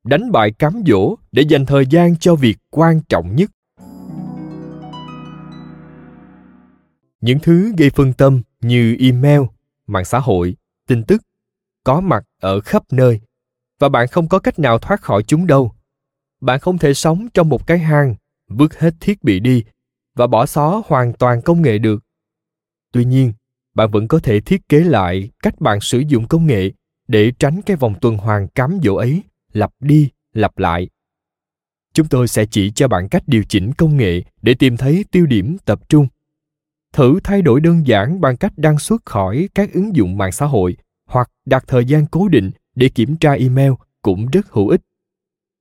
Đánh bại cám dỗ để dành thời gian cho việc quan trọng nhất. Những thứ gây phân tâm như email, mạng xã hội, tin tức, có mặt ở khắp nơi, và bạn không có cách nào thoát khỏi chúng đâu. Bạn không thể sống trong một cái hang, vứt hết thiết bị đi, và bỏ xó hoàn toàn công nghệ được. Tuy nhiên, bạn vẫn có thể thiết kế lại cách bạn sử dụng công nghệ để tránh cái vòng tuần hoàn cám dỗ ấy, lặp đi, lặp lại. Chúng tôi sẽ chỉ cho bạn cách điều chỉnh công nghệ để tìm thấy tiêu điểm tập trung. Thử thay đổi đơn giản bằng cách đăng xuất khỏi các ứng dụng mạng xã hội hoặc đặt thời gian cố định để kiểm tra email cũng rất hữu ích.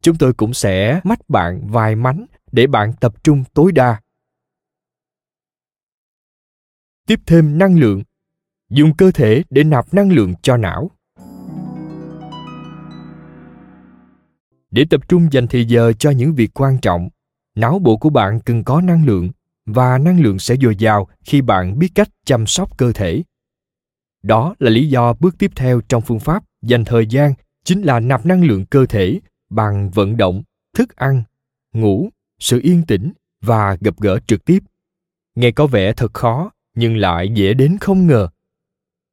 Chúng tôi cũng sẽ mách bạn vài mánh để bạn tập trung tối đa. Tiếp thêm năng lượng. Dùng cơ thể để nạp năng lượng cho não. Để tập trung dành thời giờ cho những việc quan trọng. Não bộ của bạn cần có năng lượng, và năng lượng sẽ dồi dào khi bạn biết cách chăm sóc cơ thể. Đó là lý do bước tiếp theo trong phương pháp dành thời gian chính là nạp năng lượng cơ thể bằng vận động, thức ăn, ngủ, sự yên tĩnh và gặp gỡ trực tiếp. Nghe có vẻ thật khó, nhưng lại dễ đến không ngờ.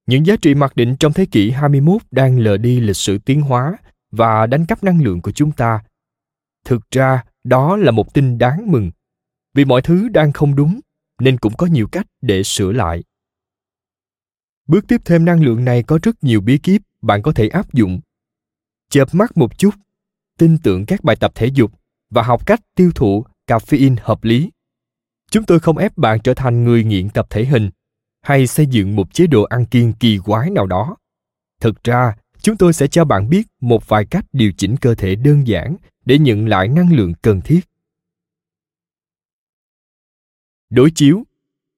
Những giá trị mặc định trong thế kỷ 21 đang lờ đi lịch sử tiến hóa và đánh cắp năng lượng của chúng ta. Thực ra, đó là một tin đáng mừng, vì mọi thứ đang không đúng nên cũng có nhiều cách để sửa lại. Bước tiếp thêm năng lượng này có rất nhiều bí kíp bạn có thể áp dụng. Chợp mắt một chút, tin tưởng các bài tập thể dục và học cách tiêu thụ caffeine hợp lý. Chúng tôi không ép bạn trở thành người nghiện tập thể hình hay xây dựng một chế độ ăn kiêng kỳ quái nào đó. Thực ra, chúng tôi sẽ cho bạn biết một vài cách điều chỉnh cơ thể đơn giản để nhận lại năng lượng cần thiết. Đối chiếu,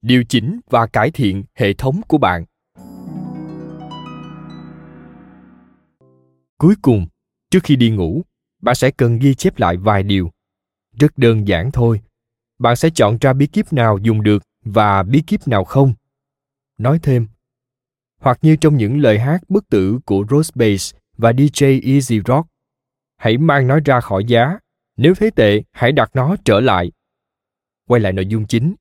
điều chỉnh và cải thiện hệ thống của bạn. Cuối cùng, trước khi đi ngủ, bạn sẽ cần ghi chép lại vài điều. Rất đơn giản thôi. Bạn sẽ chọn ra bí kíp nào dùng được và bí kíp nào không. Nói thêm hoặc như trong những lời hát bất tử của Rose Bass và DJ Easy Rock. hãy mang nó ra khỏi giá. Nếu thấy tệ, hãy đặt nó trở lại. Quay lại nội dung chính.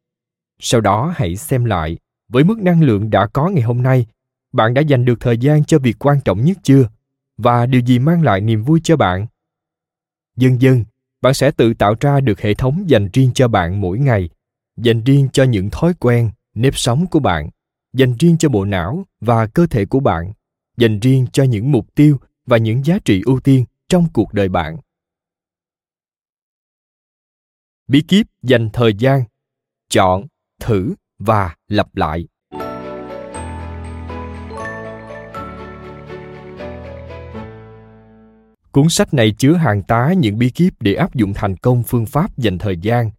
Sau đó hãy xem lại, với mức năng lượng đã có ngày hôm nay, bạn đã dành được thời gian cho việc quan trọng nhất chưa? Và điều gì mang lại niềm vui cho bạn? Dần dần, bạn sẽ tự tạo ra được hệ thống dành riêng cho bạn mỗi ngày, dành riêng cho những thói quen, nếp sống của bạn, dành riêng cho bộ não và cơ thể của bạn, dành riêng cho những mục tiêu và những giá trị ưu tiên trong cuộc đời bạn. Bí kíp dành thời gian, chọn, thử và lặp lại. Cuốn sách này chứa hàng tá những bí kíp để áp dụng thành công phương pháp dành thời gian.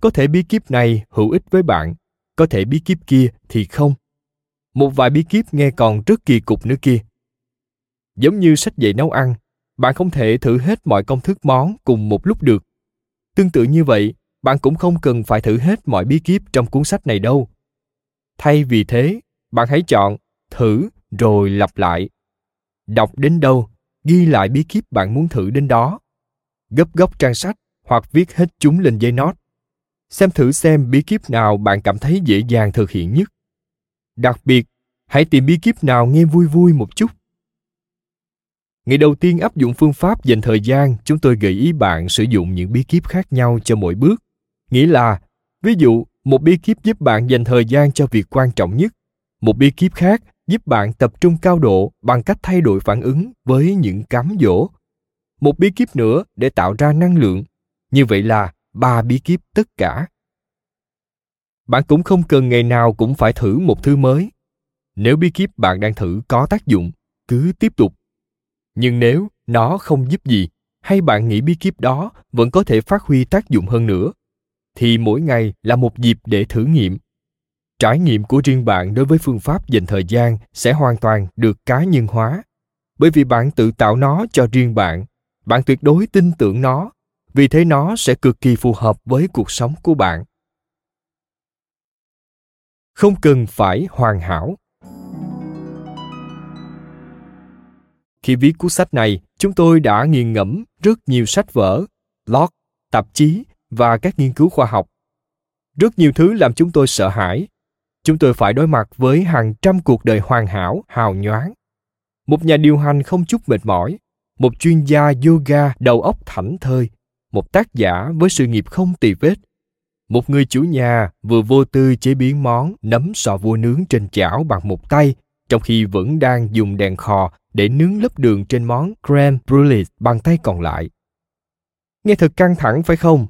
Có thể bí kíp này hữu ích với bạn, có thể bí kíp kia thì không. Một vài bí kíp nghe còn rất kỳ cục nữa kia. Giống như sách dạy nấu ăn, bạn không thể thử hết mọi công thức món cùng một lúc được. Tương tự như vậy, bạn cũng không cần phải thử hết mọi bí kíp trong cuốn sách này đâu. Thay vì thế, bạn hãy chọn thử rồi lặp lại. Đọc đến đâu ghi lại bí kíp bạn muốn thử đến đó. Gấp góc trang sách hoặc viết hết chúng lên giấy nốt. Xem thử xem bí kíp nào bạn cảm thấy dễ dàng thực hiện nhất. Đặc biệt, hãy tìm bí kíp nào nghe vui vui một chút. Ngày đầu tiên áp dụng phương pháp dành thời gian, chúng tôi gợi ý bạn sử dụng những bí kíp khác nhau cho mỗi bước. Nghĩa là, ví dụ, một bí kíp giúp bạn dành thời gian cho việc quan trọng nhất, một bí kíp khác giúp bạn tập trung cao độ bằng cách thay đổi phản ứng với những cám dỗ. Một bí kíp nữa để tạo ra năng lượng. Như vậy là ba bí kíp tất cả. Bạn cũng không cần ngày nào cũng phải thử một thứ mới. Nếu bí kíp bạn đang thử có tác dụng, cứ tiếp tục. Nhưng nếu nó không giúp gì, hay bạn nghĩ bí kíp đó vẫn có thể phát huy tác dụng hơn nữa, thì mỗi ngày là một dịp để thử nghiệm trải nghiệm của riêng bạn đối với phương pháp dành thời gian sẽ hoàn toàn được cá nhân hóa bởi vì bạn tự tạo nó cho riêng bạn bạn tuyệt đối tin tưởng nó vì thế nó sẽ cực kỳ phù hợp với cuộc sống của bạn không cần phải hoàn hảo. Khi viết cuốn sách này chúng tôi đã nghiền ngẫm rất nhiều sách vở blog tạp chí và các nghiên cứu khoa học. Rất nhiều thứ làm chúng tôi sợ hãi. Chúng tôi phải đối mặt với hàng trăm cuộc đời hoàn hảo, hào nhoáng. Một nhà điều hành không chút mệt mỏi, một chuyên gia yoga đầu óc thảnh thơi, một tác giả với sự nghiệp không tì vết, một người chủ nhà vừa vô tư chế biến món nấm sò vua nướng trên chảo bằng một tay, trong khi vẫn đang dùng đèn khò để nướng lớp đường trên món creme brulee bằng tay còn lại. Nghe thật căng thẳng phải không?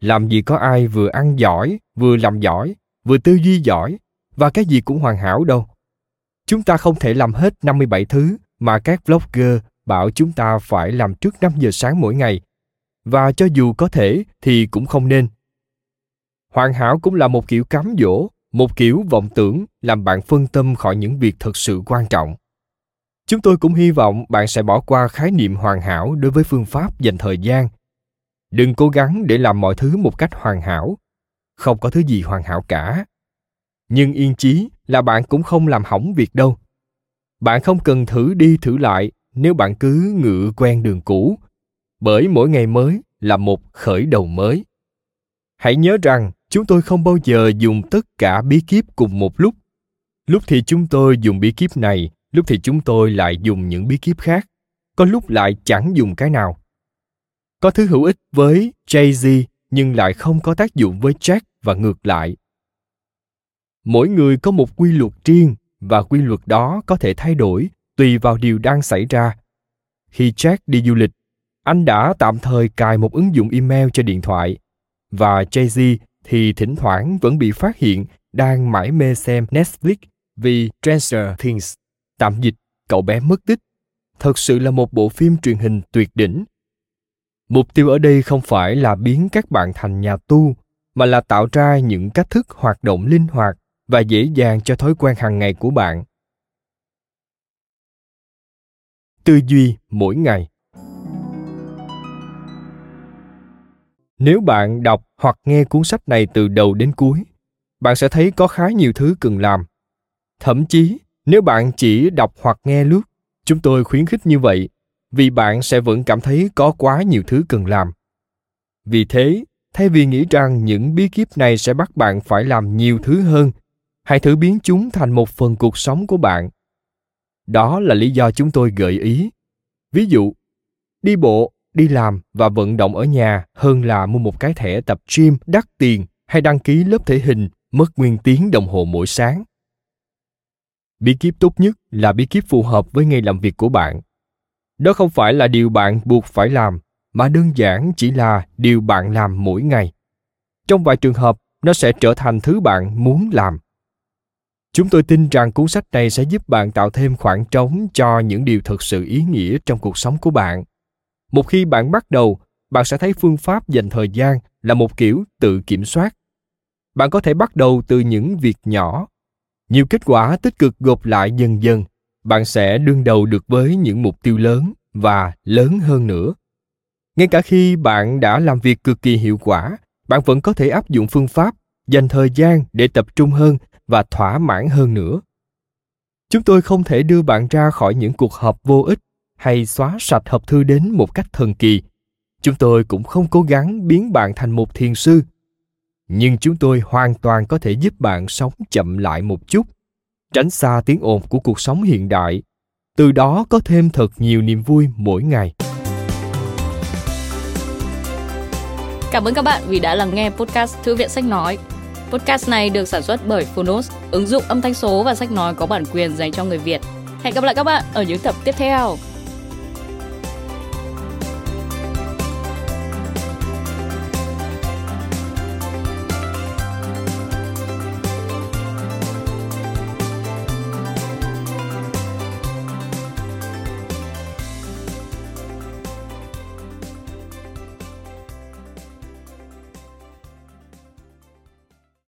Làm gì có ai vừa ăn giỏi, vừa làm giỏi, vừa tư duy giỏi, và cái gì cũng hoàn hảo đâu. Chúng ta không thể làm hết 57 thứ mà các blogger bảo chúng ta phải làm trước 5 giờ sáng mỗi ngày. Và cho dù có thể thì cũng không nên. Hoàn hảo cũng là một kiểu cám dỗ, một kiểu vọng tưởng làm bạn phân tâm khỏi những việc thật sự quan trọng. Chúng tôi cũng hy vọng bạn sẽ bỏ qua khái niệm hoàn hảo đối với phương pháp dành thời gian. Đừng cố gắng để làm mọi thứ một cách hoàn hảo. Không có thứ gì hoàn hảo cả nhưng yên chí là bạn cũng không làm hỏng việc đâu bạn không cần thử đi thử lại nếu bạn cứ ngựa quen đường cũ bởi mỗi ngày mới là một khởi đầu mới hãy nhớ rằng chúng tôi không bao giờ dùng tất cả bí kíp cùng một lúc. Lúc thì chúng tôi dùng bí kíp này, lúc thì chúng tôi lại dùng những bí kíp khác. Có lúc lại chẳng dùng cái nào. Có thứ hữu ích với jay z nhưng lại không có tác dụng với jack và ngược lại. Mỗi người có một quy luật riêng, và quy luật đó có thể thay đổi tùy vào điều đang xảy ra. Khi jack đi du lịch, anh đã tạm thời cài một ứng dụng email cho điện thoại, và jay-z thì thỉnh thoảng vẫn bị phát hiện đang mải mê xem netflix vì stranger things. Tạm dịch, cậu bé mất tích. Thật sự là một bộ phim truyền hình tuyệt đỉnh. Mục tiêu ở đây không phải là biến các bạn thành nhà tu, mà là tạo ra những cách thức hoạt động linh hoạt và dễ dàng cho thói quen hàng ngày của bạn. Tư duy mỗi ngày. Nếu bạn đọc hoặc nghe cuốn sách này từ đầu đến cuối, bạn sẽ thấy có khá nhiều thứ cần làm. Thậm chí, nếu bạn chỉ đọc hoặc nghe lướt, chúng tôi khuyến khích như vậy, vì bạn sẽ vẫn cảm thấy có quá nhiều thứ cần làm. Vì thế, thay vì nghĩ rằng những bí kíp này sẽ bắt bạn phải làm nhiều thứ hơn, hãy thử biến chúng thành một phần cuộc sống của bạn. Đó là lý do chúng tôi gợi ý. Ví dụ, đi bộ đi làm và vận động ở nhà hơn là mua một cái thẻ tập gym, đắt tiền hay đăng ký lớp thể hình mất nguyên tiếng đồng hồ mỗi sáng. Bí kíp tốt nhất là bí kíp phù hợp với ngày làm việc của bạn. Đó không phải là điều bạn buộc phải làm, mà đơn giản chỉ là điều bạn làm mỗi ngày. Trong vài trường hợp, nó sẽ trở thành thứ bạn muốn làm. Chúng tôi tin rằng cuốn sách này sẽ giúp bạn tạo thêm khoảng trống cho những điều thực sự ý nghĩa trong cuộc sống của bạn một khi bạn bắt đầu, bạn sẽ thấy phương pháp dành thời gian là một kiểu tự kiểm soát. Bạn có thể bắt đầu từ những việc nhỏ. Nhiều kết quả tích cực gộp lại dần dần, bạn sẽ đương đầu được với những mục tiêu lớn và lớn hơn nữa. Ngay cả khi bạn đã làm việc cực kỳ hiệu quả, bạn vẫn có thể áp dụng phương pháp dành thời gian để tập trung hơn và thỏa mãn hơn nữa. Chúng tôi không thể đưa bạn ra khỏi những cuộc họp vô ích hay xóa sạch hộp thư đến một cách thần kỳ chúng tôi cũng không cố gắng biến bạn thành một thiền sư nhưng chúng tôi hoàn toàn có thể giúp bạn sống chậm lại một chút tránh xa tiếng ồn của cuộc sống hiện đại từ đó có thêm thật nhiều niềm vui mỗi ngày Cảm ơn các bạn vì đã lắng nghe podcast Thư viện Sách Nói. Podcast này được sản xuất bởi Phonos, ứng dụng âm thanh số và sách nói có bản quyền dành cho người Việt. Hẹn gặp lại các bạn ở những tập tiếp theo.